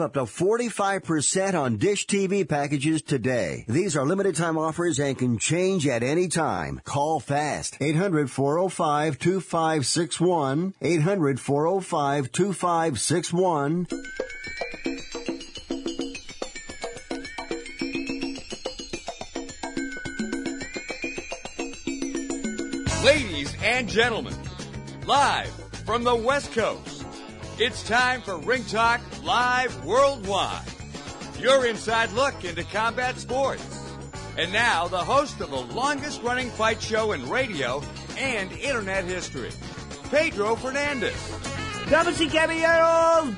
up to 45% on Dish TV packages today. These are limited time offers and can change at any time. Call fast. 800 405 2561. 800 405 2561. Ladies and gentlemen, live from the West Coast, it's time for Ring Talk Live Worldwide. Your inside look into combat sports. And now, the host of the longest running fight show in radio and internet history, Pedro Fernandez. Damas y caballeros!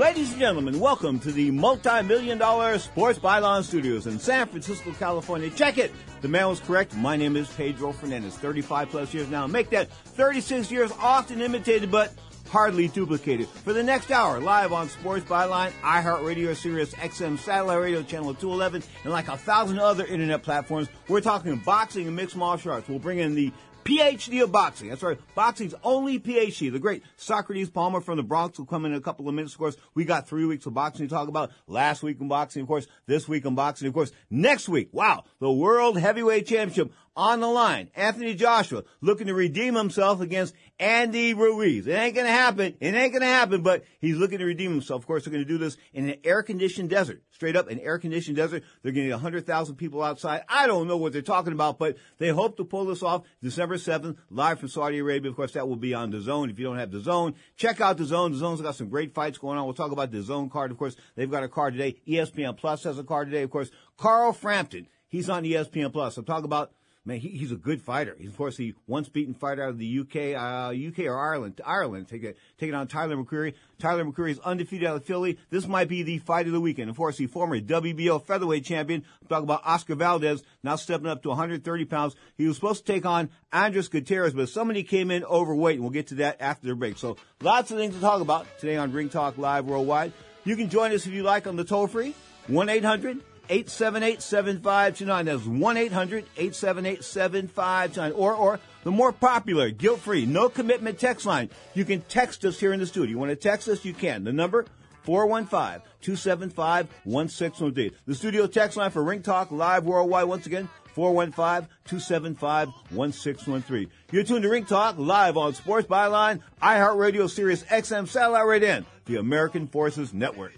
Ladies and gentlemen, welcome to the multi-million dollar Sports Byline Studios in San Francisco, California. Check it! The man was correct. My name is Pedro Fernandez. 35 plus years now. Make that 36 years often imitated, but hardly duplicated. For the next hour, live on Sports Byline, iHeartRadio, Sirius XM, Satellite Radio Channel 211, and like a thousand other internet platforms, we're talking boxing and mixed martial arts. We'll bring in the PhD of boxing. That's right. Boxing's only PhD. The great Socrates Palmer from the Bronx will come in, in a couple of minutes. Of course, we got three weeks of boxing to talk about. Last week in boxing, of course, this week in boxing, of course, next week. Wow. The World Heavyweight Championship on the line. Anthony Joshua looking to redeem himself against Andy Ruiz. It ain't gonna happen. It ain't gonna happen, but he's looking to redeem himself. Of course, they're gonna do this in an air-conditioned desert. Straight up, an air-conditioned desert. They're gonna get 100,000 people outside. I don't know what they're talking about, but they hope to pull this off December 7th, live from Saudi Arabia. Of course, that will be on the zone. If you don't have the zone, check out the zone. The zone's got some great fights going on. We'll talk about the zone card. Of course, they've got a card today. ESPN Plus has a card today. Of course, Carl Frampton. He's on ESPN Plus. I'm talking about man, he, he's a good fighter. He's of course the once beaten fighter out of the UK, uh, UK or Ireland, Ireland, take it, taking on Tyler McCreary. Tyler McCreary is undefeated out of Philly. This might be the fight of the weekend. Of course, the former WBO featherweight champion. I'm talking about Oscar Valdez, now stepping up to 130 pounds. He was supposed to take on Andres Gutierrez, but somebody came in overweight, and we'll get to that after the break. So lots of things to talk about today on Ring Talk Live Worldwide. You can join us if you like on the toll free, 1 800 878 7529. That's 1 800 878 7529. Or, or the more popular, guilt free, no commitment text line. You can text us here in the studio. You want to text us? You can. The number 415 275 1613. The studio text line for Ring Talk Live Worldwide. Once again, 415-275-1613. You're tuned to Ring Talk live on Sports Byline, iHeartRadio, Sirius XM, Satellite Radio, and the American Forces Network.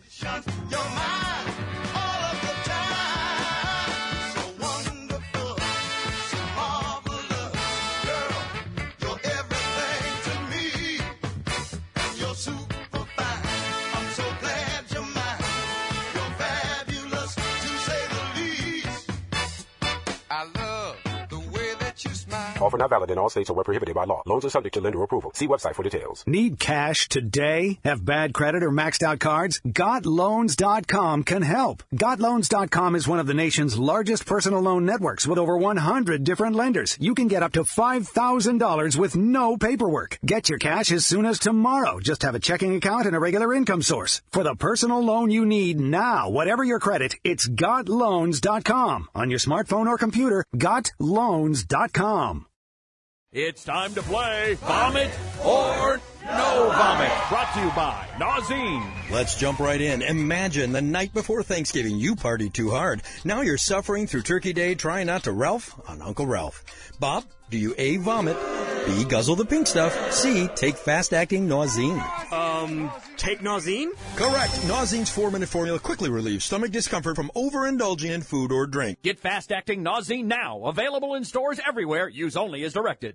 Offer not valid in all states or where prohibited by law. Loans are subject to lender approval. See website for details. Need cash today? Have bad credit or maxed out cards? GotLoans.com can help. GotLoans.com is one of the nation's largest personal loan networks with over 100 different lenders. You can get up to $5,000 with no paperwork. Get your cash as soon as tomorrow. Just have a checking account and a regular income source. For the personal loan you need now, whatever your credit, it's GotLoans.com. On your smartphone or computer, GotLoans.com. It's time to play Vomit or No Vomit. Brought to you by Nauzene. Let's jump right in. Imagine the night before Thanksgiving you partied too hard. Now you're suffering through Turkey Day trying not to Ralph on Uncle Ralph. Bob, do you A, vomit, B, guzzle the pink stuff, C, take fast-acting Nauzene? Um, take Nauzene? Correct. Nauzene's four-minute formula quickly relieves stomach discomfort from overindulging in food or drink. Get fast-acting Nauzene now. Available in stores everywhere. Use only as directed.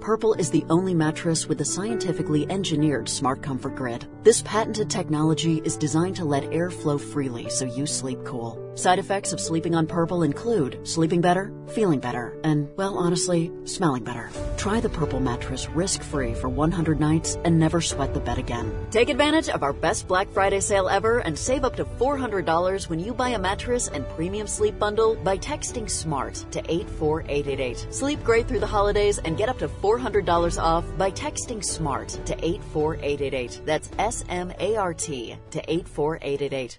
Purple is the only mattress with a scientifically engineered smart comfort grid. This patented technology is designed to let air flow freely so you sleep cool. Side effects of sleeping on Purple include sleeping better, feeling better, and, well, honestly, smelling better. Try the Purple mattress risk free for 100 nights and never sweat the bed again. Take advantage of our best Black Friday sale ever and save up to $400 when you buy a mattress and premium sleep bundle by texting SMART to 84888. Sleep great through the holidays and get up to $400 off by texting SMART to 84888. That's S M A R T to 84888.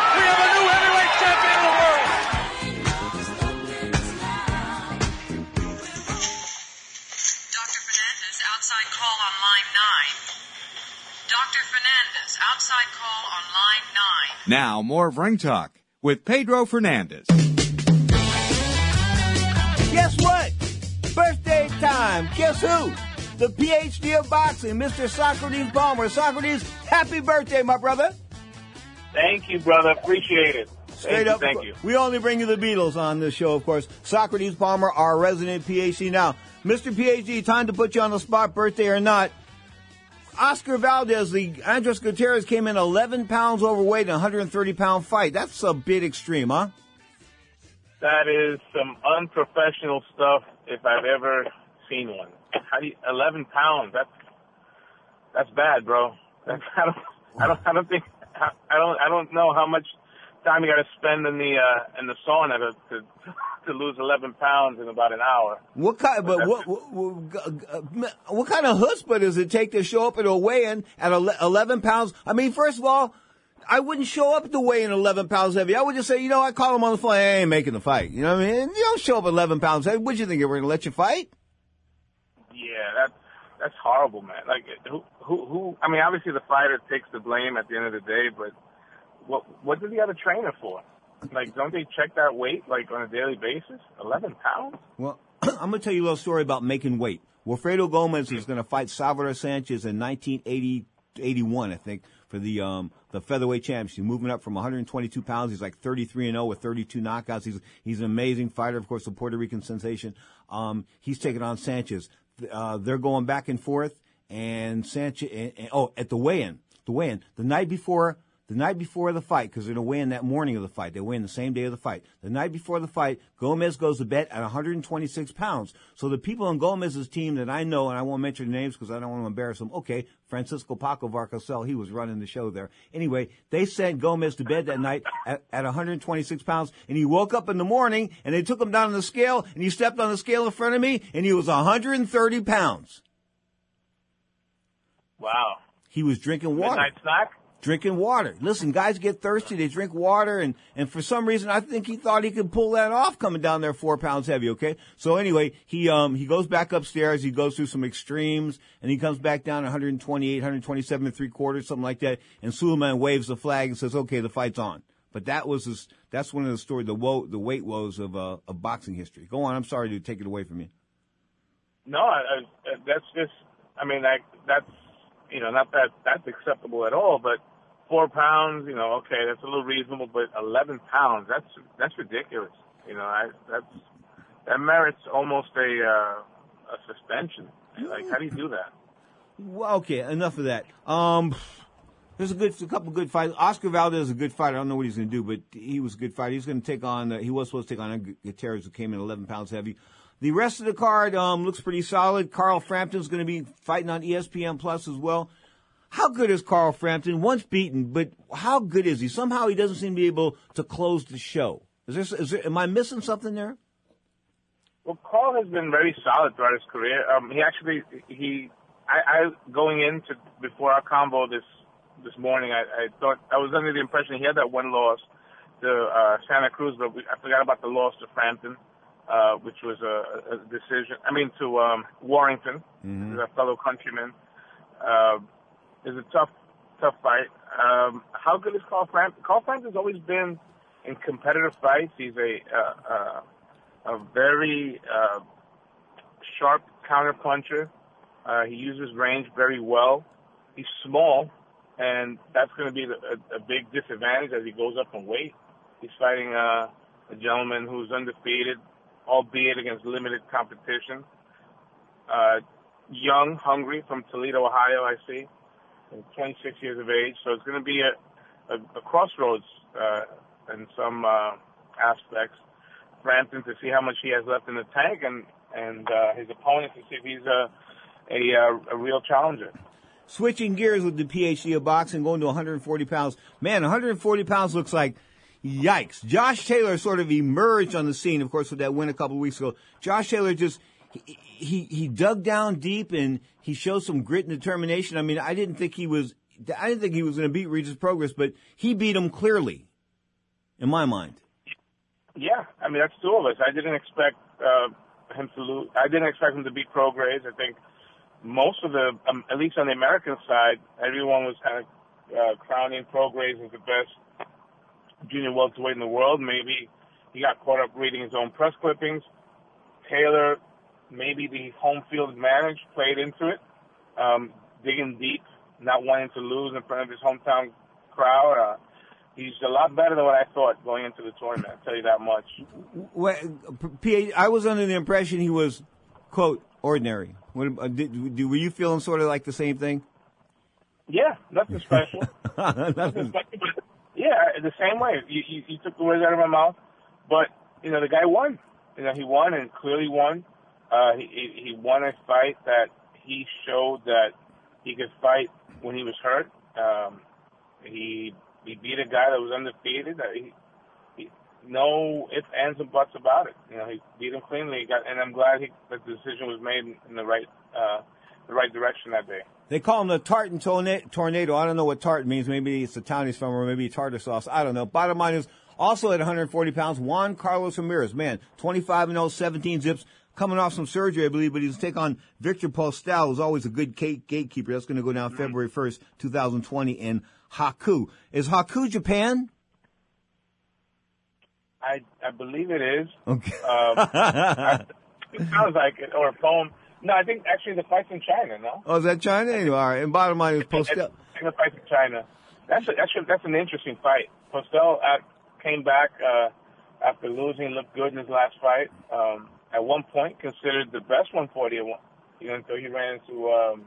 Fernandez, outside call on line 9. Now, more of Ring Talk with Pedro Fernandez. Guess what? Birthday time. Guess who? The PhD of boxing, Mr. Socrates Palmer. Socrates, happy birthday, my brother. Thank you, brother. Appreciate it. Straight thank up. You, thank you. We only bring you the Beatles on this show, of course. Socrates Palmer, our resident PhD. Now, Mr. PhD, time to put you on the spot, birthday or not. Oscar Valdez, the Andres Gutierrez came in 11 pounds overweight in a 130 pound fight. That's a bit extreme, huh? That is some unprofessional stuff if I've ever seen one. How do you, 11 pounds? That's that's bad, bro. That's, I don't I don't I don't think I don't I don't know how much time you got to spend in the uh, in the sauna to, to to lose 11 pounds in about an hour. What kind? But what, what, what, what kind of chutzpah does it take to show up at a weigh-in at 11 pounds? I mean, first of all, I wouldn't show up at the weigh-in 11 pounds heavy. I would just say, you know, I call him on the phone. I ain't making the fight. You know what I mean? You don't show up 11 pounds heavy. What you think? We're going to let you fight? Yeah, that's that's horrible, man. Like who who who? I mean, obviously the fighter takes the blame at the end of the day, but what what does he have a trainer for? Like, don't they check that weight like on a daily basis? Eleven pounds? Well, I'm to tell you a little story about making weight. Wilfredo Gomez is to fight Salvador Sanchez in 1980, 81, I think, for the um, the featherweight championship. Moving up from 122 pounds, he's like 33 and 0 with 32 knockouts. He's he's an amazing fighter, of course, a Puerto Rican sensation. Um, he's taking on Sanchez. Uh, they're going back and forth, and Sanchez. And, and, oh, at the weigh-in, the weigh-in, the night before. The night before the fight, because they're going to weigh in that morning of the fight. They weigh in the same day of the fight. The night before the fight, Gomez goes to bed at 126 pounds. So the people on Gomez's team that I know, and I won't mention names because I don't want to embarrass them. Okay, Francisco Paco Valcarcel, he was running the show there. Anyway, they sent Gomez to bed that night at, at 126 pounds, and he woke up in the morning, and they took him down on the scale, and he stepped on the scale in front of me, and he was 130 pounds. Wow. He was drinking water. Midnight snack? Drinking water. Listen, guys get thirsty, they drink water, and, and for some reason, I think he thought he could pull that off coming down there four pounds heavy, okay? So anyway, he, um, he goes back upstairs, he goes through some extremes, and he comes back down 128, 127 and three quarters, something like that, and Sulaiman waves the flag and says, okay, the fight's on. But that was his, that's one of the story, the woe, the weight woes of, uh, of boxing history. Go on, I'm sorry to take it away from you. No, I, I, that's just, I mean, that, that's, you know, not that that's acceptable at all, but four pounds, you know, okay, that's a little reasonable, but 11 pounds, that's, that's ridiculous. You know, I, that's, that merits almost a, uh, a suspension. Like, how do you do that? Well, okay, enough of that. Um, There's a good, a couple good fights. Oscar Valdez is a good fighter. I don't know what he's going to do, but he was a good fighter. He's going to take on. Uh, he was supposed to take on Gutierrez, who came in 11 pounds heavy. The rest of the card um, looks pretty solid. Carl Frampton's going to be fighting on ESPN Plus as well. How good is Carl Frampton? Once beaten, but how good is he? Somehow he doesn't seem to be able to close the show. Is there, is there, am I missing something there? Well, Carl has been very solid throughout his career. Um, he actually, he, I, I going into before our combo this this morning, I, I thought I was under the impression he had that one loss to uh, Santa Cruz, but we, I forgot about the loss to Frampton, uh, which was a, a decision. I mean, to um, Warrington, Mm-hmm. his fellow countryman. Uh, it's a tough, tough fight. Um, how good is Carl Frampton? Carl has always been in competitive fights. He's a uh, uh, a very uh, sharp counter puncher. Uh, he uses range very well. He's small, and that's going to be a, a big disadvantage as he goes up in weight. He's fighting uh, a gentleman who's undefeated, albeit against limited competition. Uh, young, hungry from Toledo, Ohio, I see, and 26 years of age. So it's going to be a, a, a crossroads uh, in some uh, aspects. Frampton to see how much he has left in the tank, and and uh, his opponent to see if he's a a, uh, a real challenger. Switching gears with the PhD of boxing, going to 140 pounds. Man, 140 pounds looks like yikes. Josh Taylor sort of emerged on the scene, of course, with that win a couple of weeks ago. Josh Taylor just he, he dug down deep and he showed some grit and determination. I mean, I didn't think he was I didn't think he was going to beat Regis Prograis, but he beat him clearly, in my mind. Yeah, I mean that's two of us. I didn't expect uh, him to lose. I didn't expect him to beat Prograis. I think most of the, um, at least on the American side, everyone was kind of uh, crowning Prograis as the best junior welterweight in the world. Maybe he got caught up reading his own press clippings. Taylor, maybe the home field advantage played into it. Um, digging deep, not wanting to lose in front of his hometown crowd. Uh, he's a lot better than what I thought going into the tournament. I'll tell you that much. Well, I was under the impression he was, quote, ordinary. What, uh, did, were you feeling sort of like the same thing? Yeah, nothing special. nothing special, but yeah, the same way. You, you, you took the words out of my mouth, but you know the guy won. You know he won and clearly won. Uh, he he won a fight that he showed that he could fight when he was hurt. Um, he he beat a guy that was undefeated. Uh, he, he, no ifs, ands, and buts about it. You know, he beat him cleanly. Got, and I'm glad he, that the decision was made in, in the right uh, the right direction that day. They call him the Tartan Tornado. I don't know what Tartan means. Maybe it's the town he's from, or maybe tartar sauce. I don't know. Bottom line is, also at 140 pounds, Juan Carlos Ramirez. Man, 25 and 0, 17 zips. Coming off some surgery, I believe, but he's take on Victor Postol, who's always a good gate- gatekeeper. That's going to go down February 1st, 2020 in Haikou. Is Haikou Japan? I I believe it is. Okay. Um, I, it sounds like it, or a poem. No, I think actually the fight's in China. No. Oh, is that China? Anyway, all right. And bottom line is Postol. The fight's in China. That's a, that's a, that's an interesting fight. Postol uh, came back uh, after losing, looked good in his last fight. Um, at one point, considered the best 140. You know, until he ran into um,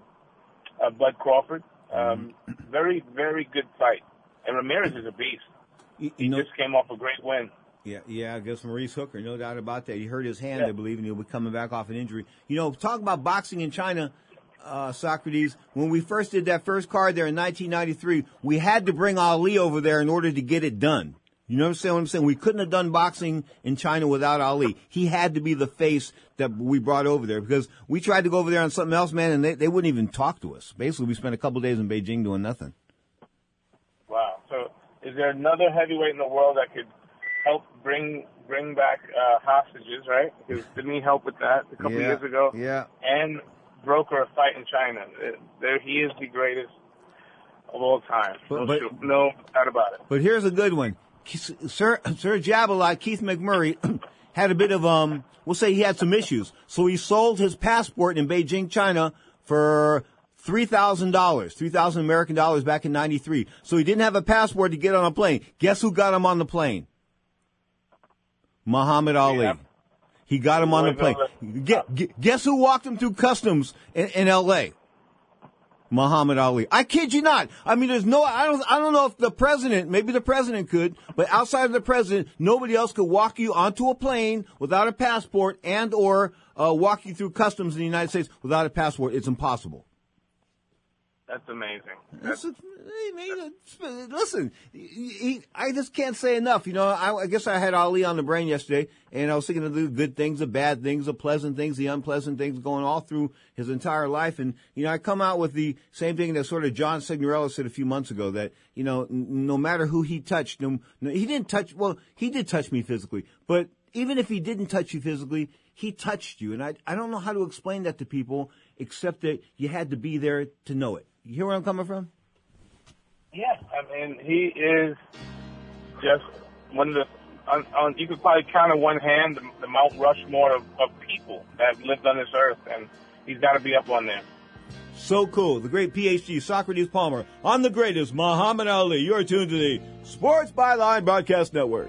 uh, Bud Crawford. Um, very very good fight. And Ramirez is a beast. You, he know, just came off a great win. Yeah, yeah, I guess Maurice Hooker, no doubt about that. He hurt his hand, yeah. I believe, and he'll be coming back off an injury. You know, talk about boxing in China, uh, Socrates. When we first did that first card there in 1993, we had to bring Ali over there in order to get it done. You know what I'm saying? We couldn't have done boxing in China without Ali. He had to be the face that we brought over there because we tried to go over there on something else, man, and they, they wouldn't even talk to us. Basically, we spent a couple days in Beijing doing nothing. Wow. So is there another heavyweight in the world that could help bring bring back uh, hostages, right? Because didn't he help with that a couple yeah, years ago? Yeah. And broker a fight in China. There, he is the greatest of all time. But, no, but, no doubt about it. But here's a good one. Sir Sir Jabalot, Keith McMurray, had a bit of um. We'll say he had some issues, so he sold his passport in Beijing, China, for three thousand dollars, three thousand American dollars back in '93. So he didn't have a passport to get on a plane. Guess who got him on the plane? Muhammad Ali. Yeah. He got him on the plane. Guess, guess who walked him through customs in, in L.A.? Muhammad Ali. I kid you not. I mean, there's no, I don't, I don't know if the president, maybe the president could, but outside of the president, nobody else could walk you onto a plane without a passport and or uh, walk you through customs in the United States without a passport. It's impossible. That's amazing. That's, listen, he, I just can't say enough. You know, I, I, guess I had Ali on the brain yesterday, and I was thinking of the good things, the bad things, the pleasant things, the unpleasant things going all through his entire life. And, you know, I come out with the same thing that sort of John Signorella said a few months ago that, you know, n- no matter who he touched, no, no, he didn't touch, well, he did touch me physically, but even if he didn't touch you physically, he touched you. And I, I don't know how to explain that to people except that you had to be there to know it. You hear where I'm coming from? Yeah, I mean, he is just one of the. On, on, you could probably count on one hand the, the Mount Rushmore of, of people that have lived on this earth, and he's got to be up on there. So cool. The great PhD Socrates Palmer on the greatest Muhammad Ali. You're tuned to the Sports Byline Broadcast Network.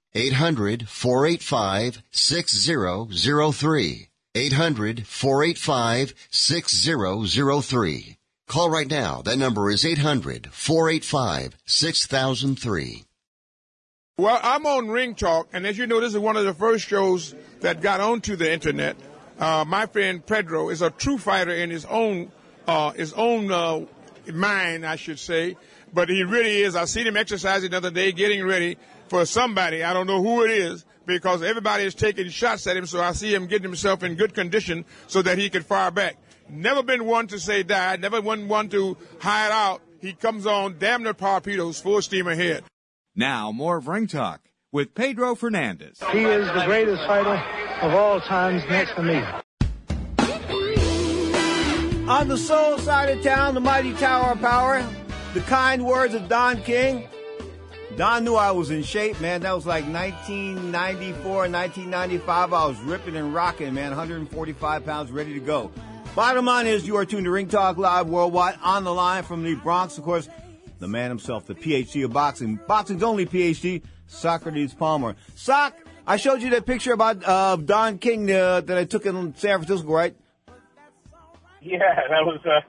485 6003. 800 485 6003. 800 485 6003. Call right now. That number is 800 485 6003. Well, I'm on Ring Talk, and as you know, this is one of the first shows that got onto the internet. Uh, my friend Pedro is a true fighter in his own uh, his own uh, mind, I should say. But he really is. I seen him exercising the other day, getting ready for somebody. I don't know who it is because everybody is taking shots at him. So I see him getting himself in good condition so that he can fire back. Never been one to say die. Never been one to hide out he comes on damn near torpedoes, full steam ahead. Now, more of Ring Talk with Pedro Fernandez. He is the greatest fighter of all times next to me. On the soul side of town, the mighty Tower of Power, the kind words of Don King. Don knew I was in shape, man. That was like 1994, 1995. I was ripping and rocking, man. 145 pounds, ready to go. Bottom line is, you are tuned to Ring Talk Live Worldwide on the line from the Bronx, of course, the man himself, the PhD of boxing. Boxing's only PhD, Socrates Palmer. Sock, I showed you that picture about uh, Don King uh, that I took in San Francisco, right? Yeah, that was uh,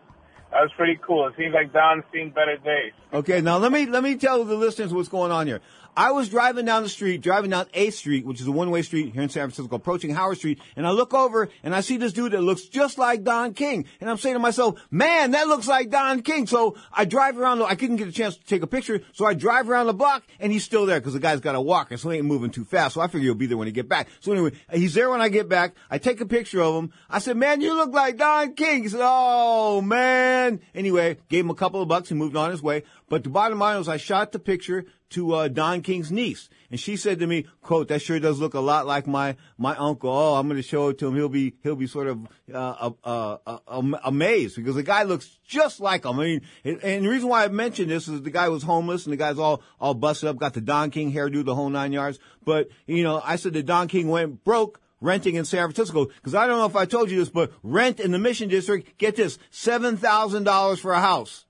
that was pretty cool. It seems like Don's seen better days. Okay, now let me let me tell the listeners what's going on here. I was driving down the street, driving down 8th Street, which is a one-way street here in San Francisco, approaching Howard Street, and I look over and I see this dude that looks just like Don King. And I'm saying to myself, man, that looks like Don King. So I drive around, the, I couldn't get a chance to take a picture, so I drive around the block and he's still there because the guy's got a walker, so he ain't moving too fast. So I figure he'll be there when he get back. So anyway, he's there when I get back. I take a picture of him. I said, man, you look like Don King. He said, oh man. Anyway, gave him a couple of bucks and moved on his way. But the bottom line was I shot the picture to uh, Don King's niece, and she said to me, "quote That sure does look a lot like my my uncle. Oh, I'm going to show it to him. He'll be he'll be sort of uh, uh, uh, uh, amazed because the guy looks just like him. I mean, and the reason why I mentioned this is the guy was homeless, and the guy's all all busted up, got the Don King hairdo, the whole nine yards. But you know, I said that Don King went broke renting in San Francisco. Because I don't know if I told you this, but rent in the Mission District, get this, $7,000 for a house.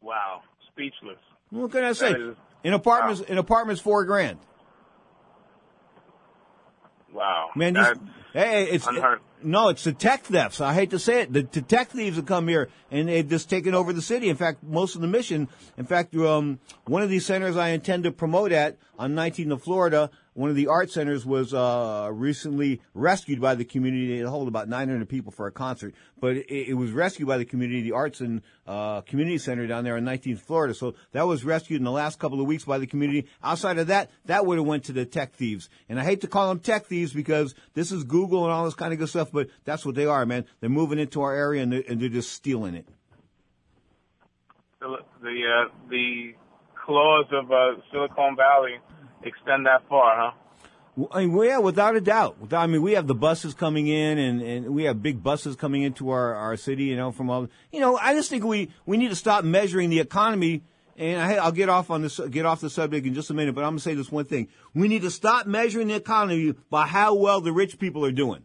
Wow, speechless. What can I say? Is- In apartments, in apartments, four grand. Wow, Man, these, hey, it's unheard. no, it's the tech thefts. I hate to say it. The, the tech thieves have come here and they've just taken over the city. In fact, most of the mission. In fact, um, one of these centers I intend to promote at on 19th of Florida. One of the art centers was uh, recently rescued by the community. It held about 900 people for a concert, but it, it was rescued by the community, the Arts and uh, Community Center down there in 19th Florida. So that was rescued in the last couple of weeks by the community. Outside of that, that would have went to the tech thieves. And I hate to call them tech thieves because this is Google and all this kind of good stuff, but that's what they are, man. They're moving into our area and they're, and they're just stealing it. the the, uh, the claws of uh, Silicon Valley extend that far, huh? I mean, yeah, without a doubt. Without, I mean, we have the buses coming in, and, and we have big buses coming into our, our city. You know, from all. You know, I just think we we need to stop measuring the economy. And I, I'll get off on this, get off the subject in just a minute. But I'm gonna say this one thing: we need to stop measuring the economy by how well the rich people are doing.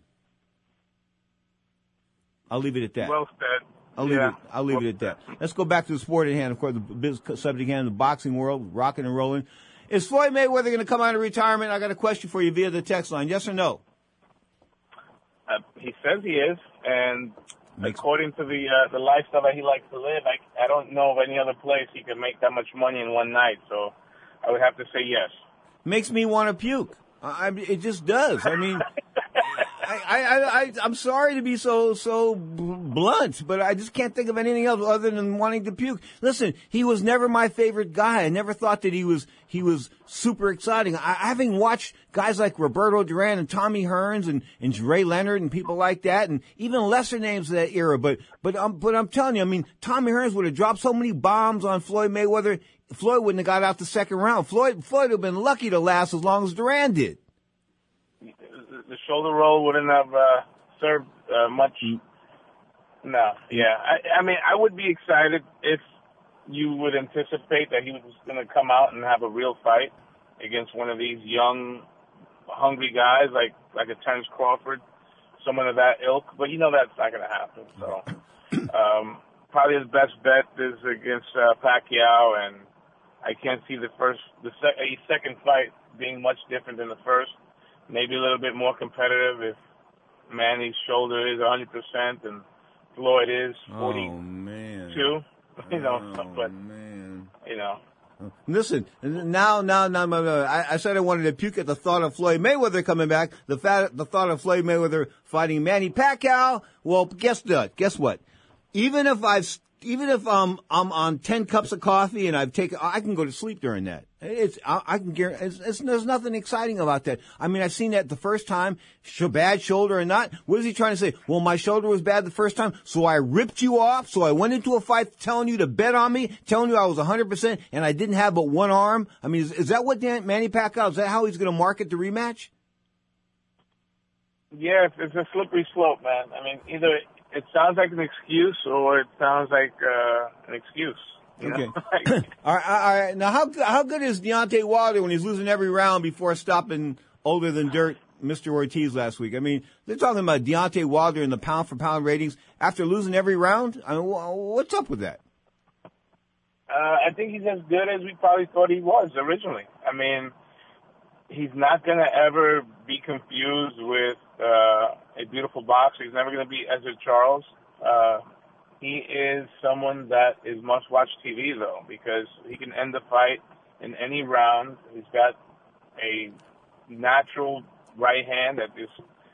I'll leave it at that. Well said. I'll leave Yeah. it. I'll leave it at that. Let's go back to the sport at hand. Of course, the subject at hand, the boxing world, rocking and rolling. Is Floyd Mayweather going to come out of retirement? I got a question for you via the text line. Yes or no? Uh, he says he is, and according to the uh, the lifestyle that he likes to live, I I don't know of any other place he could make that much money in one night. So I would have to say yes. Makes me want to puke. I, I, it just does. I mean, I, I, I, I'm sorry to be so so blunt, but I just can't think of anything else other than wanting to puke. Listen, he was never my favorite guy. I never thought that he was he was super exciting. I, having watched guys like Roberto Duran and Tommy Hearns and and Ray Leonard and people like that, and even lesser names of that era. But but but I'm telling you, I mean, Tommy Hearns would have dropped so many bombs on Floyd Mayweather. Floyd wouldn't have got out the second round. Floyd Floyd would have been lucky to last as long as Duran did. The, shoulder roll wouldn't have uh, served uh, much. No, yeah. I, I mean, I would be excited if you would anticipate that he was going to come out and have a real fight against one of these young, hungry guys like like a Terence Crawford, someone of that ilk. But you know that's not going to happen. So um, probably his best bet is against uh, Pacquiao, and I can't see the first, the sec- a second fight being much different than the first. Maybe a little bit more competitive if Manny's shoulder is 100% and Floyd is 42. Oh man. You know, Oh, but man. you know, Listen, now, now, now, I, I said I wanted to puke at the thought of Floyd Mayweather coming back. The fact, the thought of Floyd Mayweather fighting Manny Pacquiao. Well, guess what? Guess what? Even if I've even if um, I'm on ten cups of coffee and I've taken, I can go to sleep during that. It's I, I can guarantee. It's, it's, there's nothing exciting about that. I mean, I've seen that the first time, sh- bad shoulder or not. What is he trying to say? Well, my shoulder was bad the first time, so I ripped you off. So I went into a fight telling you to bet on me, telling you I was 100 percent and I didn't have but one arm. I mean, is, is that what Dan, Manny Pacquiao? Is that how he's going to market the rematch? Yeah, it's, it's a slippery slope, man. I mean, either it sounds like an excuse or it sounds like uh, an excuse. Okay. all, right, all right. Now, how how good is Deontay Wilder when he's losing every round before stopping older than dirt Mr. Ortiz last week? I mean, they're talking about Deontay Wilder in the pound for pound ratings after losing every round. I mean, what's up with that? Uh, I think he's as good as we probably thought he was originally. I mean, he's not going to ever be confused with uh, a beautiful boxer. He's never going to be Ezzard Charles. Uh, he is someone that is must-watch TV though, because he can end the fight in any round. He's got a natural right hand that is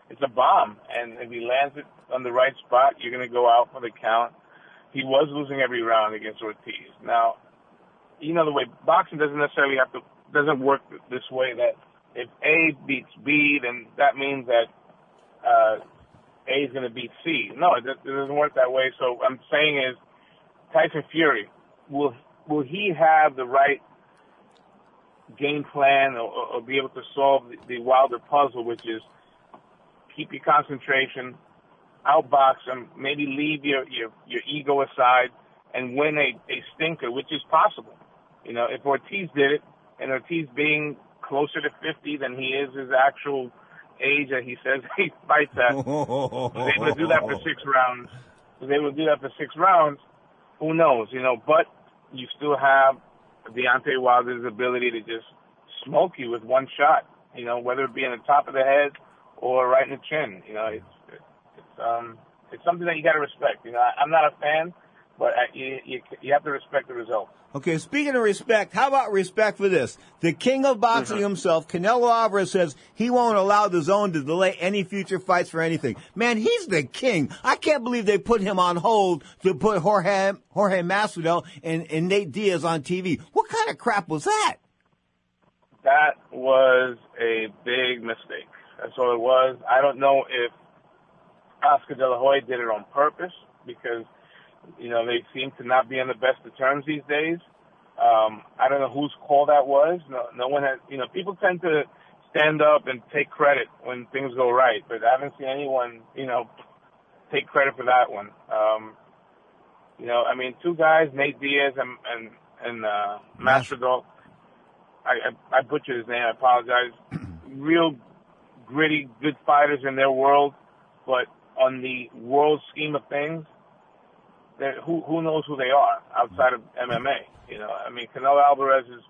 it's a bomb, and if he lands it on the right spot, you're going to go out for the count. He was losing every round against Ortiz. Now, you know the way boxing doesn't necessarily have to doesn't work this way. That if A beats B, then that means that uh, A is going to beat C. No, it, it doesn't work that way. So I'm saying is Tyson Fury will will he have the right game plan or, or be able to solve the, the Wilder puzzle, which is keep your concentration, outbox him, maybe leave your your, your ego aside and win a, a stinker, which is possible. You know, if Ortiz did it, and Ortiz being closer to 50 than he is his actual age that he says he fights at, was able to do that for six rounds, was able to do that for six rounds, who knows, you know, but you still have Deontay Wilder's ability to just smoke you with one shot, you know, whether it be in the top of the head or right in the chin, you know, it's, it's, um, it's something that you got to respect. You know, I, I'm not a fan, but you, you, you have to respect the result. Okay, speaking of respect, how about respect for this? The king of boxing Mm-hmm. himself, Canelo Alvarez says he won't allow the zone to delay any future fights for anything. Man, he's the king. I can't believe they put him on hold to put Jorge, Jorge Masvidal and, and Nate Diaz on TV. What kind of crap was that? That was a big mistake. That's all it was. I don't know if Oscar De La Hoya did it on purpose because, you know, they seem to not be on the best of terms these days. Um, I don't know whose call that was. No, no one has, you know, people tend to stand up and take credit when things go right, but I haven't seen anyone, you know, take credit for that one. Um, you know, I mean, two guys, Nate Diaz and, and, and, uh, Masvidal. I, I, I butchered his name. I apologize. Real gritty, good fighters in their world, but on the world scheme of things, who who knows who they are outside of MMA? You know, I mean, Canelo Alvarez is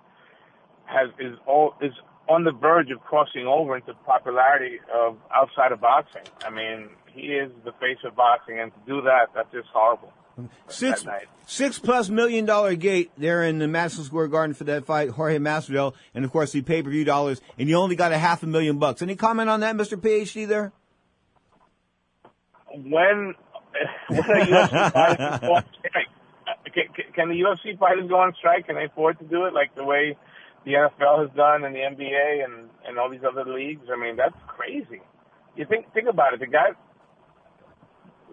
has is all is on the verge of crossing over into popularity of outside of boxing. I mean, he is the face of boxing, and to do that, that's just horrible. Six, six plus million dollar gate there in the Madison Square Garden for that fight, Jorge Masvidal, and of course the pay per view dollars, and you only got a half a million bucks. Any comment on that, Mr. PhD there? When when a UFC fighter go on strike, uh, can, can- can the UFC fighters go on strike? Can they afford to do it like the way the NFL has done and the NBA and and all these other leagues? I mean, that's crazy. You think think about it. The guy,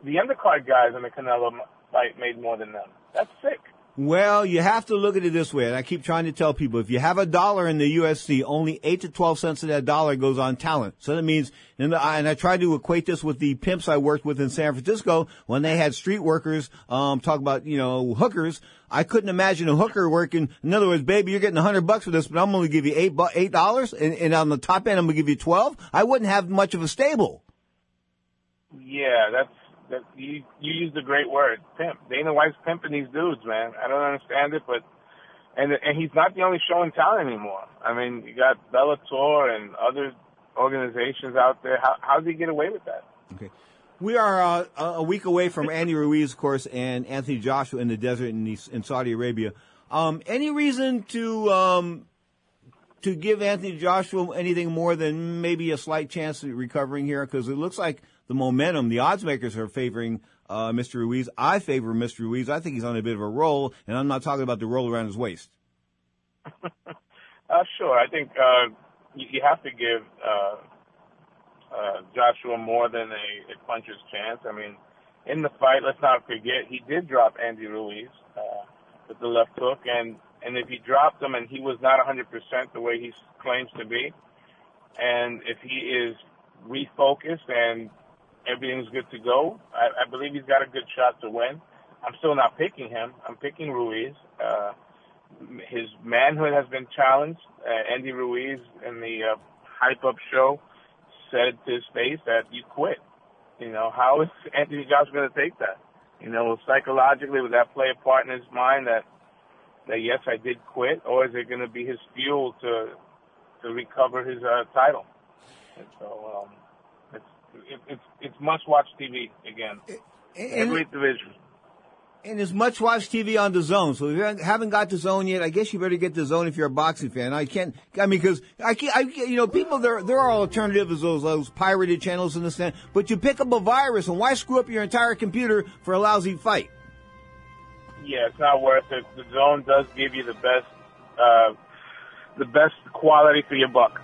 the undercard guys in the Canelo fight made more than them. That's sick. Well, you have to look at it this way, and I keep trying to tell people, if you have a dollar in the UFC, only 8 to 12 cents of that dollar goes on talent. So that means, and I, and I tried to equate this with the pimps I worked with in San Francisco when they had street workers, um, talk about, you know, hookers. I couldn't imagine a hooker working, in other words, baby, you're getting a hundred bucks for this, but I'm only give you eight, bu- eight dollars, and, and on the top end, I'm gonna give you 12. I wouldn't have much of a stable. Yeah, that's that. You you used a great word, pimp. Dana White's pimping these dudes, man. I don't understand it, but and and he's not the only show in town anymore. I mean, you got Bellator and other organizations out there. How how does he get away with that? Okay. We are uh, a week away from Andy Ruiz, of course, and Anthony Joshua in the desert in, the, in Saudi Arabia. Um, any reason to um, to give Anthony Joshua anything more than maybe a slight chance at recovering here? Because it looks like the momentum, the odds makers are favoring uh, Mr. Ruiz. I favor Mr. Ruiz. I think he's on a bit of a roll, and I'm not talking about the roll around his waist. Uh, sure. I think uh, you, have to give uh, uh, Joshua more than a, a puncher's chance. I mean, in the fight, let's not forget he did drop Andy Ruiz uh, with the left hook, and and if he dropped him and he was not 100% the way he claims to be, and if he is refocused and everything's good to go, I, I believe he's got a good shot to win. I'm still not picking him. I'm picking Ruiz. Uh, his manhood has been challenged. Uh, Andy Ruiz in the uh, hype up show said to his face that you quit. You know, how is Anthony Joshua going to take that? You know, psychologically, would that play a part in his mind that that yes, I did quit, or is it going to be his fuel to to recover his uh, title? And so um, it, it's it's must watch TV again. and- Every division. And there's much watch TV on DAZN. So if you haven't got DAZN yet, I guess you better get DAZN if you're a boxing fan. I can't, I mean, because I can't, I, you know, people, there, there are alternatives, those, those pirated channels in the stand, but you pick up a virus and why screw up your entire computer for a lousy fight? Yeah, it's not worth it. DAZN does give you the best uh, the best quality for your buck.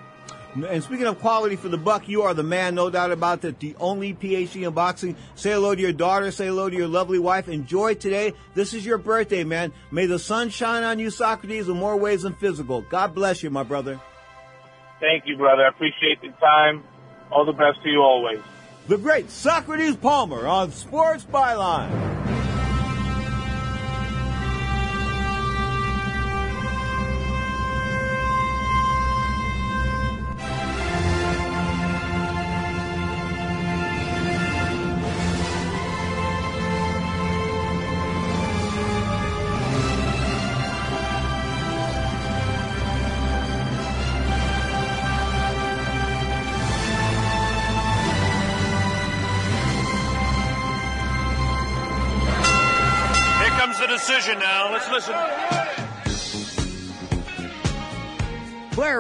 And speaking of quality for the buck, you are the man, no doubt about that. The only PhD in boxing. Say hello to your daughter. Say hello to your lovely wife. Enjoy today. This is your birthday, man. May the sun shine on you, Socrates, in more ways than physical. God bless you, my brother. Thank you, brother. I appreciate the time. All the best to you always. The great Socrates Palmer on Sports Byline.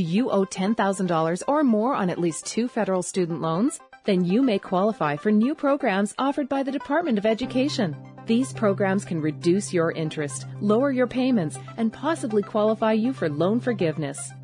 Do you owe $10,000 or more on at least two federal student loans? Then you may qualify for new programs offered by the Department of Education. These programs can reduce your interest, lower your payments, and possibly qualify you for loan forgiveness.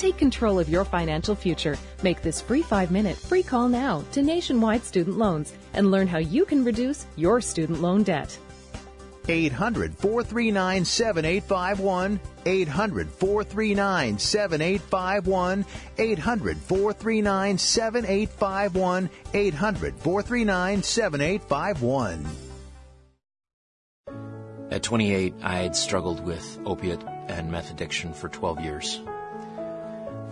Take control of your financial future. Make this free five minute free call now to Nationwide Student Loans and learn how you can reduce your student loan debt. 800 439 7851. 800 439 7851. 800 439 7851. 800 439 7851. At 28, I had struggled with opiate and meth addiction for 12 years.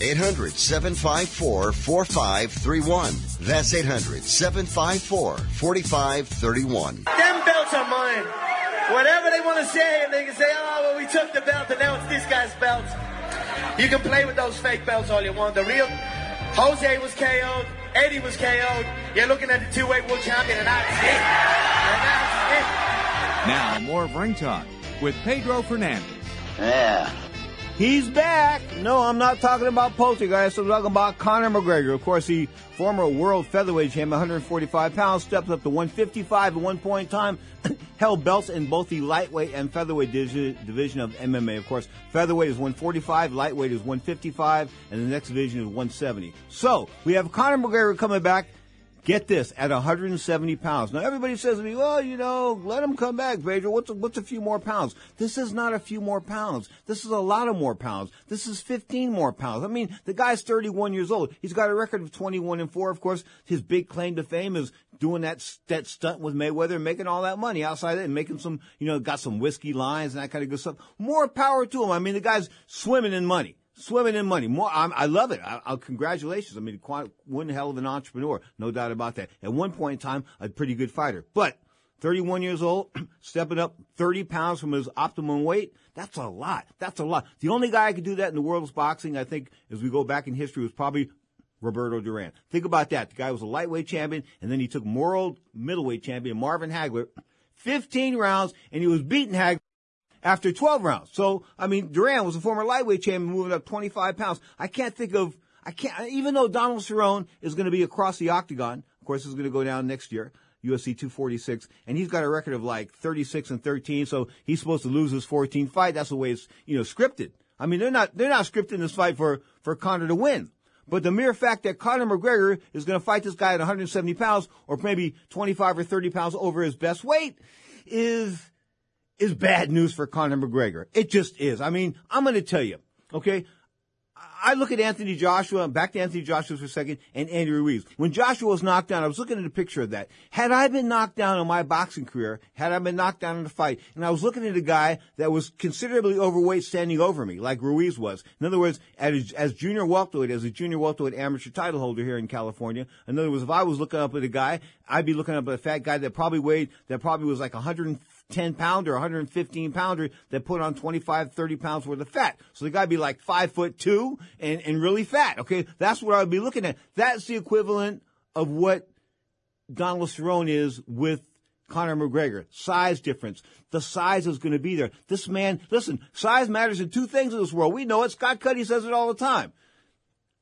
800 754 4531. That's 800 754 4531. Them belts are mine. Whatever they want to say, and they can say, oh, well, we took the belt, and now it's this guy's belt. You can play with those fake belts all you want. The real Jose was KO'd, Eddie was KO'd. You're looking at the two-weight world champion, and that's it. And that's it. Now, more of Ring Talk with Pedro Fernandez. Yeah. He's back. No, I'm not talking about Poltergeist. I'm talking about Conor McGregor. Of course, the former world featherweight champion, 145 pounds, stepped up to 155 at one point in time, held belts in both the lightweight and featherweight division of MMA. Of course, featherweight is 145, lightweight is 155, and the next division is 170. So, we have Conor McGregor coming back Get this, at 170 pounds. Now everybody says to me, well, you know, let him come back, Pedro. What's a, what's a few more pounds? This is not a few more pounds. This is a lot of more pounds. This is 15 more pounds. I mean, the guy's 31 years old. He's got a record of 21 and 4. Of course, his big claim to fame is doing that, that stunt with Mayweather and making all that money outside it and making some, you know, got some whiskey lines and that kind of good stuff. More power to him. I mean, the guy's swimming in money swimming in money. More, I'm, i love it. I, I, congratulations. I mean, quite, one hell of an entrepreneur, no doubt about that. At one point in time, a pretty good fighter, but 31 years old, stepping up 30 pounds from his optimum weight. That's a lot. That's a lot. The only guy I could do that in the world's boxing, I think, as we go back in history, was probably Roberto Duran. Think about that. The guy was a lightweight champion, and then he took world middleweight champion Marvin Hagler, 15 rounds, and he was beating Hagler after 12 rounds. So, I mean, Duran was a former lightweight champion moving up 25 pounds. I can't think of, I can't, even though Donald Cerrone is going to be across the octagon, of course, is going to go down next year. UFC 246, and he's got a record of like 36 and 13, so he's supposed to lose his 14th fight. That's the way it's, you know, scripted. I mean, they're not, they're not scripting this fight for, for Conor to win. But the mere fact that Conor McGregor is going to fight this guy at 170 pounds or maybe 25 or 30 pounds over his best weight is, is bad news for Conor McGregor. It just is. I mean, I'm going to tell you, okay? I look at Anthony Joshua, back to Anthony Joshua for a second, and Andy Ruiz. When Joshua was knocked down, I was looking at a picture of that. Had I been knocked down in my boxing career, had I been knocked down in a fight, and I was looking at a guy that was considerably overweight standing over me, like Ruiz was. In other words, as, as junior welterweight, as a junior welterweight amateur title holder here in California. In other words, if I was looking up at a guy, I'd be looking up at a fat guy that probably weighed, that probably was like 150 10 pounder, 115 pounder that put on 25, 30 pounds worth of fat. So the guy be like five foot two and, and really fat. Okay. That's what I would be looking at. That's the equivalent of what Donald Cerrone is with Conor McGregor. Size difference. The size is going to be there. This man, listen, size matters in two things in this world. We know it. Scott Cuddy says it all the time.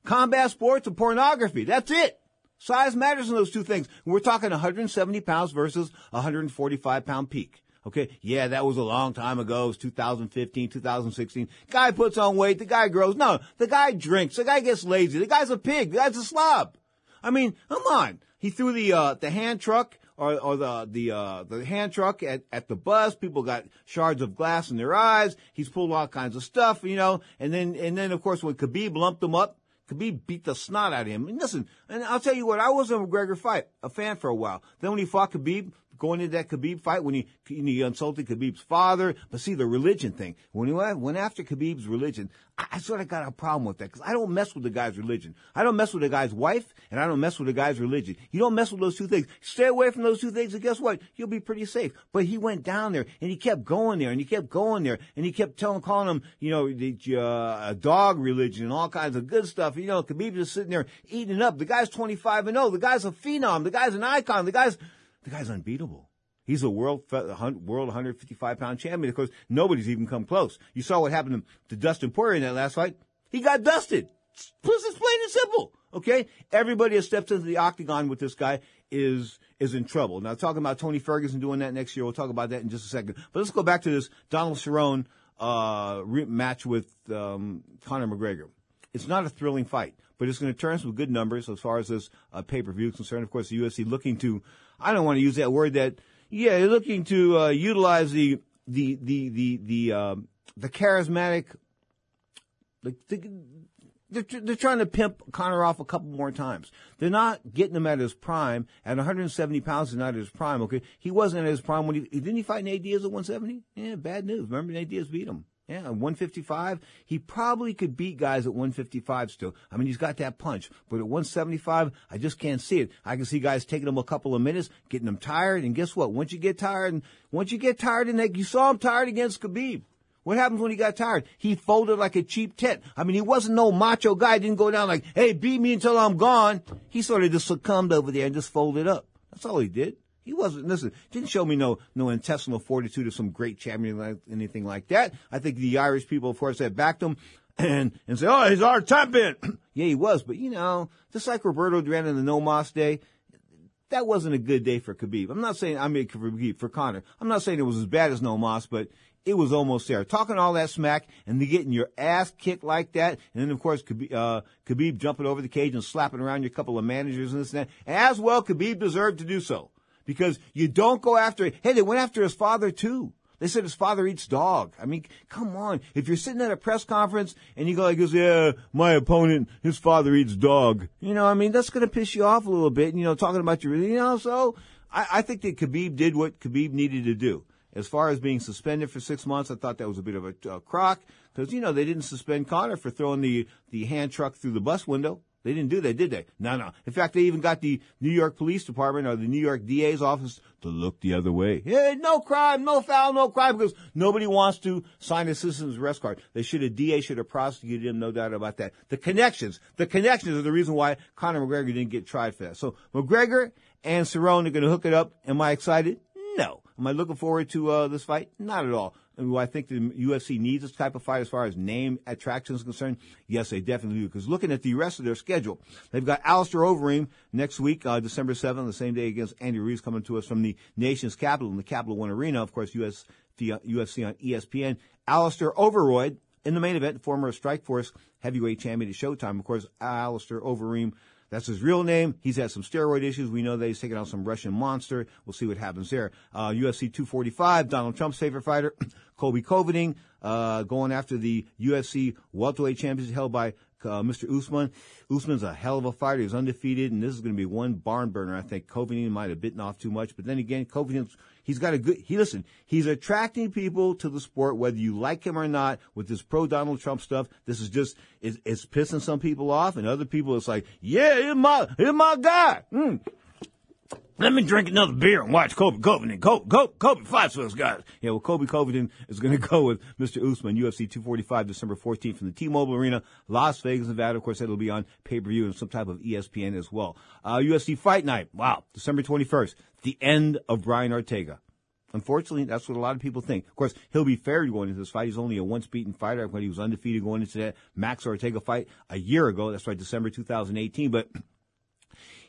Combat sports and pornography. That's it. Size matters in those two things. We're talking 170 pounds versus 145 pound peak. Okay. Yeah, that was a long time ago. It was 2015, 2016. Guy puts on weight. The guy grows. No, the guy drinks. The guy gets lazy. The guy's a pig. The guy's a slob. I mean, come on. He threw the, uh, the hand truck or, or the, the, uh, the hand truck at, at the bus. People got shards of glass in their eyes. He's pulled all kinds of stuff, you know, and then, and then of course when Khabib lumped him up, Khabib beat the snot out of him. And listen, and I'll tell you what, I was a McGregor fight, a fan for a while. Then when he fought Khabib, going into that Khabib fight when he, he insulted Khabib's father. But see, the religion thing, when he went after Khabib's religion, I, I sort of got a problem with that because I don't mess with the guy's religion. I don't mess with the guy's wife and I don't mess with the guy's religion. You don't mess with those two things. Stay away from those two things and guess what? You'll be pretty safe. But he went down there and he kept going there and he kept going there and he kept telling, calling him, you know, the, uh, a dog religion and all kinds of good stuff. You know, Khabib just sitting there eating it up. The guy's 25 and 0. The guy's a phenom. The guy's an icon. The guy's, the guy's unbeatable. He's a world world 155 pound champion. Of course, nobody's even come close. You saw what happened to Dustin Poirier in that last fight. He got dusted. It's plain and simple. Okay, everybody that steps into the octagon with this guy is is in trouble. Now, talking about Tony Ferguson doing that next year, we'll talk about that in just a second. But let's go back to this Donald Cerrone uh, match with um, Conor McGregor. it's not a thrilling fight, but it's going to turn some good numbers as far as this uh, pay per view is concerned. Of course, the UFC looking to, I don't want to use that word that, yeah, they're looking to uh, utilize the the the the the um, the charismatic, the they're, they're trying to pimp Conor off a couple more times. They're not getting him at his prime. At 170 pounds, he's not at his prime. Okay, he wasn't at his prime when he didn't he fight Nate Diaz at 170. Yeah, bad news. Remember Nate Diaz beat him. Yeah, 155. He probably could beat guys at 155 still. I mean, he's got that punch. But at 175, I just can't see it. I can see guys taking him a couple of minutes, getting them tired. And guess what? Once you get tired, and once you get tired, and you saw him tired against Khabib. What happens when he got tired? He folded like a cheap tent. I mean, he wasn't no macho guy. He didn't go down like, hey, beat me until I'm gone. He sort of just succumbed over there and just folded up. That's all he did. He wasn't, listen, didn't show me no, no intestinal fortitude or some great champion like anything like that. I think the Irish people, of course, had backed him and, and say, oh, he's our champion. yeah, he was, but you know, just like Roberto Duran in the No Mas day, that wasn't a good day for Khabib. I'm not saying, I mean, for Khabib, for Conor. I'm not saying it was as bad as No Mas, but it was almost there. Talking all that smack and getting your ass kicked like that. And then, of course, Khabib, uh, Khabib jumping over the cage and slapping around your couple of managers and this and that. As well, Khabib deserved to do so because you don't go after. it. Hey, they went after his father too. They said his father eats dog. I mean, come on. If you're sitting at a press conference and you go like, "Yeah, my opponent, his father eats dog," you know, I mean, that's going to piss you off a little bit. You know, talking about your, you know, so I, I think that Khabib did what Khabib needed to do. As far as being suspended for six months, I thought that was a bit of a uh, crock because you know they didn't suspend Conor for throwing the the hand truck through the bus window. They didn't do that, did they? No, no. In fact, they even got the New York Police Department or the New York DA's office to look the other way. Hey, no crime, no foul, no crime, because nobody wants to sign a citizen's arrest card. They should have, DA should have prosecuted him, no doubt about that. The connections, the connections are the reason why Conor McGregor didn't get tried for that. So McGregor and Cerrone are going to hook it up. Am I excited? No. Am I looking forward to uh, this fight? Not at all. Do I think the UFC needs this type of fight as far as name attraction is concerned? Yes, they definitely do. Because looking at the rest of their schedule, they've got Alistair Overeem next week, uh, December 7th, the same day against Andy Ruiz coming to us from the nation's capital in the Capital One Arena. Of course, US, the, uh, UFC on ESPN. Alistair Overeem in the main event, former Strikeforce heavyweight champion at Showtime. Of course, Alistair Overeem that's his real name. He's had some steroid issues. We know that he's taken out some Russian monster. We'll see what happens there. Uh, UFC 245, Donald Trump's favorite fighter, Colby Covington, uh, going after the UFC welterweight championship held by uh, Mr. Usman. Usman's a hell of a fighter. He's undefeated, and this is going to be one barn burner. I think Covington might have bitten off too much, but then again, Covington's he's got a good. He listen. He's attracting people to the sport, whether you like him or not. With this pro Donald Trump stuff, this is just it's, it's pissing some people off, and other people it's like, yeah, he's my he's my guy. Mm. Let me drink another beer and watch Colby Covington. Kobe, Kobe, Kobe fights those guys. Yeah, well, Kobe Covington is going to go with Mr. Usman, UFC 245, December 14th from the T-Mobile Arena, Las Vegas, Nevada. Of course, that'll be on pay-per-view and some type of ESPN as well. Uh, UFC Fight Night. Wow. December 21st. The end of Brian Ortega. Unfortunately, that's what a lot of people think. Of course, he'll be fair going into this fight. He's only a once beaten fighter, When he was undefeated going into that Max Ortega fight a year ago. That's right, December 2018. But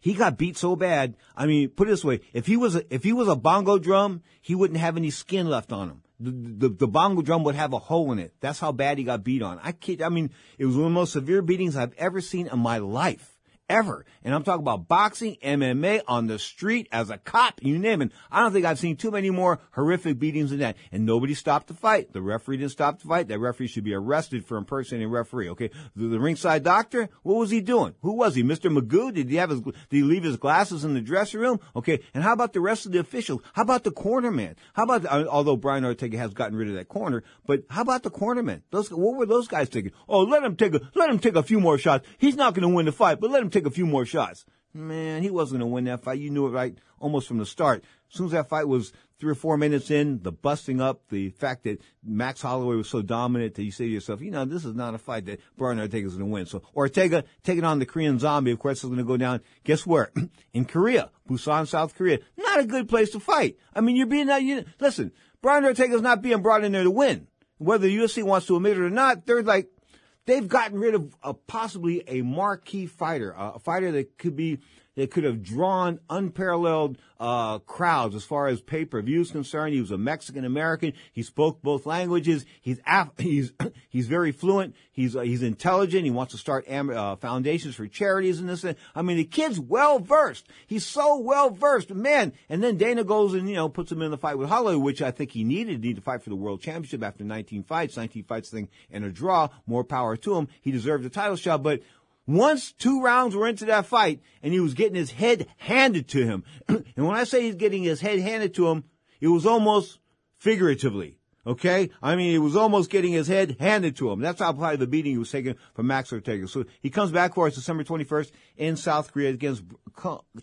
he got beat so bad. I mean, put it this way: if he was a, if he was a bongo drum, he wouldn't have any skin left on him. The, the, the bongo drum would have a hole in it. That's how bad he got beat on. I kid. I mean, it was one of the most severe beatings I've ever seen in my life ever. And I'm talking about boxing, MMA, on the street, as a cop, you name it. I don't think I've seen too many more horrific beatings than that. And nobody stopped the fight. The referee didn't stop the fight. That referee should be arrested for impersonating a referee, okay? The, the ringside doctor, what was he doing? Who was he? Mr. Magoo? Did he have his, did he leave his glasses in the dressing room? Okay. And how about the rest of the officials? How about the corner man? How about, uh, although Brian Ortega has gotten rid of that corner, but how about the corner man? Those, what were those guys thinking? Oh, let him take a, let him take a few more shots. He's not going to win the fight, but let him take a few more shots. Man, he wasn't going to win that fight. You knew it right almost from the start. As soon as that fight was three or four minutes in, the busting up, the fact that Max Holloway was so dominant that you say to yourself, you know, this is not a fight that Brian Ortega's going to win. So Ortega taking on the Korean Zombie, of course, is going to go down. Guess where? in Korea, Busan, South Korea. Not a good place to fight. I mean, you're being you, listen. Brian Ortega's not being brought in there to win. Whether the UFC wants to admit it or not, they're like they've gotten rid of a, possibly a marquee fighter, uh, a fighter that could be that could have drawn unparalleled uh, crowds as far as pay per view is concerned. He was a Mexican American. He spoke both languages. He's af- he's he's very fluent. He's uh, he's intelligent. He wants to start am- uh, foundations for charities and this. And, I mean, the kid's well versed. He's so well versed, man. And then Dana goes and you know puts him in the fight with Holloway, which I think he needed. Need to fight for the world championship after 19 fights. 19 fights thing and a draw. More power to him. He deserved a title shot, but once two rounds were into that fight and he was getting his head handed to him. and when I say he's getting his head handed to him, it was almost figuratively. Okay? I mean, he was almost getting his head handed to him. That's how probably the beating he was taking from Max Ortega. So he comes back for us December 21st in South Korea against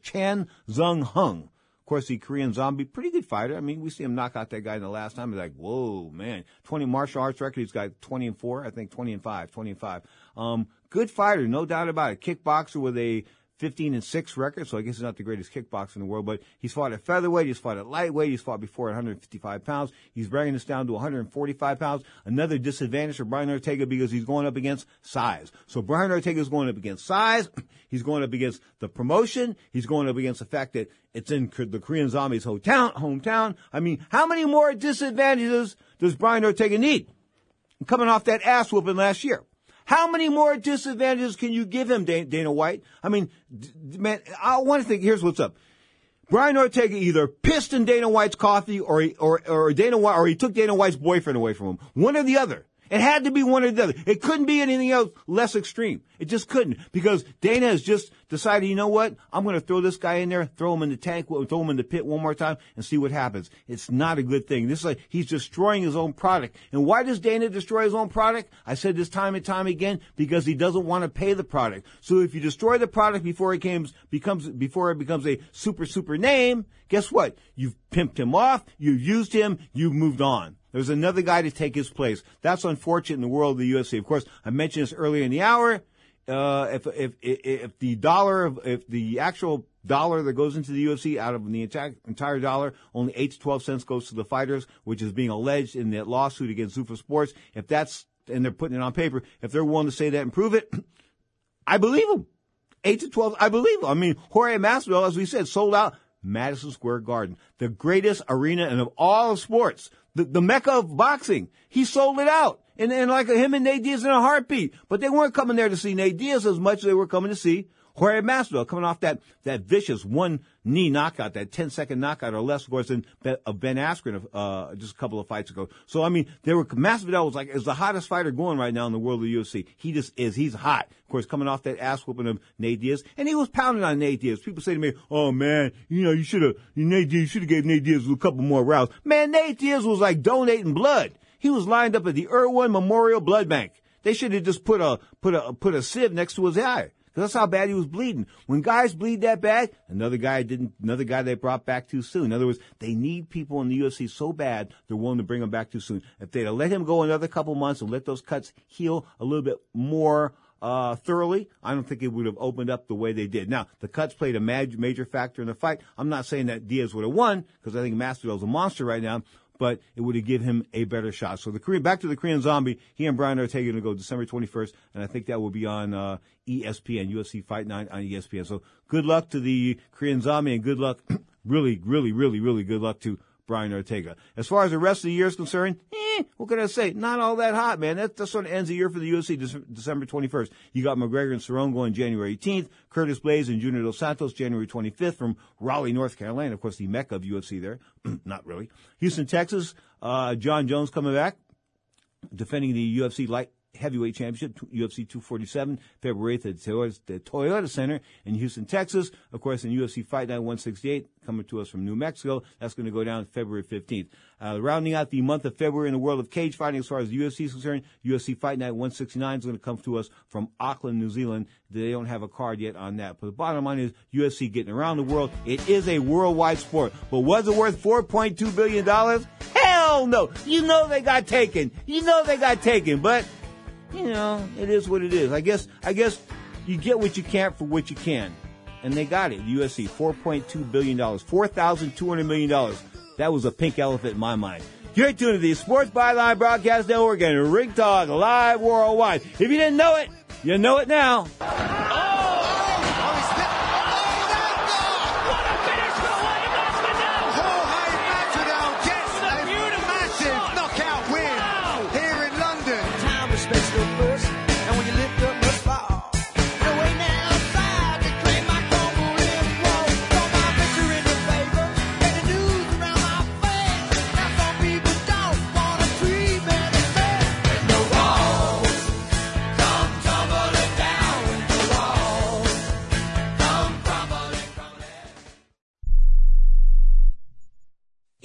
Chan Sung Jung. Of course, the Korean zombie, pretty good fighter. I mean, we see him knock out that guy in the last time. He's like, whoa, man. 20 martial arts record. He's got 20 and 4, I think 20 and 5, 20 and 5. Um, good fighter, no doubt about it. Kickboxer with a 15 and 6 record, so I guess he's not the greatest kickboxer in the world, but he's fought at featherweight, he's fought at lightweight, he's fought before at 155 pounds. He's bringing this down to 145 pounds. Another disadvantage for Brian Ortega because he's going up against size. So Brian Ortega is going up against size. He's going up against the promotion. He's going up against the fact that it's in the Korean Zombies hometown. hometown. I mean, how many more disadvantages does Brian Ortega need? Coming off that ass whooping last year. How many more disadvantages can you give him, Dana White? I mean, man, I want to think, here's what's up. Brian Ortega either pissed in Dana White's coffee or, he, or, or Dana White, or he took Dana White's boyfriend away from him. One or the other. It had to be one or the other. It couldn't be anything else less extreme. It just couldn't because Dana has just decided, you know what? I'm going to throw this guy in there, throw him in the tank, throw him in the pit one more time and see what happens. It's not a good thing. This is like he's destroying his own product. And why does Dana destroy his own product? I said this time and time again because he doesn't want to pay the product. So if you destroy the product before it becomes, becomes before it becomes a super super name, guess what? You've pimped him off, you've used him, you've moved on. There's another guy to take his place. That's unfortunate in the world of the UFC. Of course, I mentioned this earlier in the hour. Uh, if, if, if, the dollar, if the actual dollar that goes into the UFC out of the entire dollar, only 8 to 12 cents goes to the fighters, which is being alleged in that lawsuit against Zuffa Sports. If that's, and they're putting it on paper, if they're willing to say that and prove it, I believe them. 8 to 12, I believe them. I mean, Jorge Masvidal, as we said, sold out Madison Square Garden, the greatest arena in of all sports the, the mecca of boxing. He sold it out. And, and like him and Nate Diaz in a heartbeat. But they weren't coming there to see Nate Diaz as much as they were coming to see Jorge Masvidal coming off that, that vicious one knee knockout, that 10 second knockout or less, of course, than of Ben Askren, uh, just a couple of fights ago. So, I mean, there were, Masvidal was like, is the hottest fighter going right now in the world of the UFC. He just is. He's hot. Of course, coming off that ass whooping of Nate Diaz. And he was pounding on Nate Diaz. People say to me, oh man, you know, you should have, Nate Diaz, should have gave Nate Diaz a couple more rounds. Man, Nate Diaz was like donating blood. He was lined up at the Irwin Memorial Blood Bank. They should have just put a, put a, put a sieve next to his eye. That's how bad he was bleeding. When guys bleed that bad, another guy didn't, another guy they brought back too soon. In other words, they need people in the UFC so bad, they're willing to bring him back too soon. If they'd have let him go another couple months and let those cuts heal a little bit more, uh, thoroughly, I don't think it would have opened up the way they did. Now, the cuts played a major, major factor in the fight. I'm not saying that Diaz would have won, because I think Masvidal's a monster right now, but it would have given him a better shot. So the Korean, back to the Korean Zombie, he and Brian Ortega going to go December 21st, and I think that will be on uh, ESPN, UFC Fight Night on ESPN. So good luck to the Korean Zombie, and good luck, really, really, really, really good luck to Brian Ortega. As far as the rest of the year is concerned, eh, what can I say? Not all that hot, man. That, that sort of ends the year for the UFC December 21st. You got McGregor and Cerrone going January 18th, Curtis Blaydes and Junior Dos Santos January 25th from Raleigh, North Carolina. Of course, the mecca of UFC there. Not really. Houston, Texas, uh, Jon Jones coming back defending the UFC light heavyweight championship, UFC 247, February 8th at the Toyota Center in Houston, Texas. Of course, in UFC Fight Night 168, coming to us from New Mexico. That's going to go down February 15th. Uh, rounding out the month of February in the world of cage fighting as far as the UFC is concerned, UFC Fight Night 169 is going to come to us from Auckland, New Zealand. They don't have a card yet on that. But the bottom line is UFC getting around the world. It is a worldwide sport. But was it worth $4.2 billion? Hell no. You know they got taken. You know they got taken. But you know, it is what it is. I guess, I guess you get what you can for what you can. And they got it. UFC, $4.2 billion, $4,200 million. That was a pink elephant in my mind. You're tuned to the Sports Byline Broadcast Network and Ring Talk live worldwide. If you didn't know it, you know it now.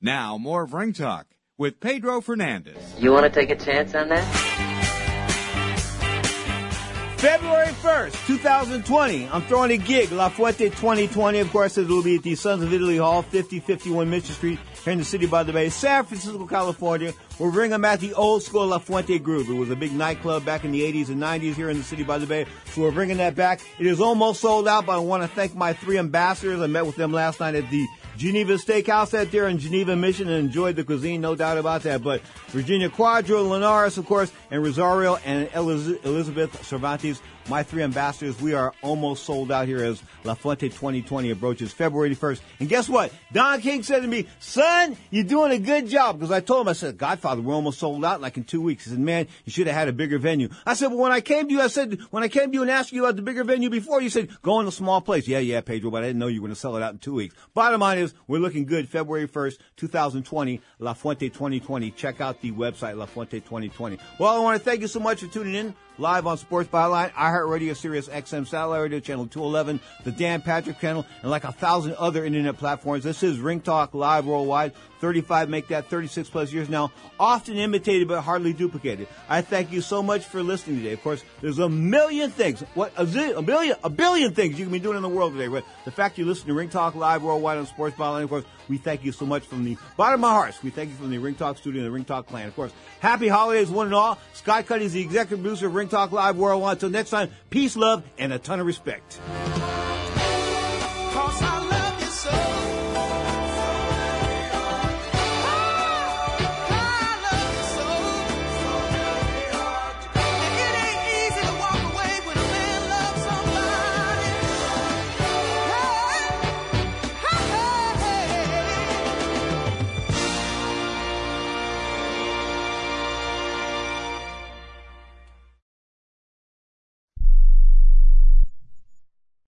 Now, more of Ring Talk with Pedro Fernandez. You want to take a chance on that? February 1st, 2020. I'm throwing a gig, La Fuente 2020. Of course, it will be at the Sons of Italy Hall, 5051 Mission Street, here in the city by the Bay, San Francisco, California. We're bringing back the old school La Fuente Groove. It was a big nightclub back in the 80s and 90s here in the city by the Bay. So we're bringing that back. It is almost sold out, but I want to thank my three ambassadors. I met with them last night at the Geneva Steakhouse out there in Geneva, Mission, and enjoyed the cuisine, no doubt about that. But Virginia Quadro, Linares, of course, and Rosario and Eliz- Elizabeth Cervantes, my three ambassadors, we are almost sold out here as La Fuente 2020 approaches February 1st. And guess what? Don King said to me, son, you're doing a good job. Because I told him, I said, Godfather, we're almost sold out like in two weeks. He said, man, you should have had a bigger venue. I said, well, when I came to you, I said, when I came to you and asked you about the bigger venue before, you said, go in a small place. Yeah, yeah, Pedro, but I didn't know you were going to sell it out in two weeks. Bottom line is, we're looking good February 1st, 2020, La Fuente 2020. Check out the website, La Fuente 2020. Well, I want to thank you so much for tuning in live on Sports Byline, iHeartRadio, Sirius XM Satellite Radio, Channel 211, the Dan Patrick Channel, and like a thousand other internet platforms. This is Ring Talk Live Worldwide. 35 make that 36 plus years now, often imitated but hardly duplicated. I thank you so much for listening today. Of course, there's a million things, what, a, zillion, a billion, a billion things you can be doing in the world today. But the fact you listen to Ring Talk Live Worldwide on Sports Byline, of course, we thank you so much from the bottom of my hearts. We thank you from the Ring Talk studio and the Ring Talk clan. Of course, happy holidays one and all. Scott Cuddy is the executive producer of Ring Talk Live Worldwide. Until next time, peace, love, and a ton of respect.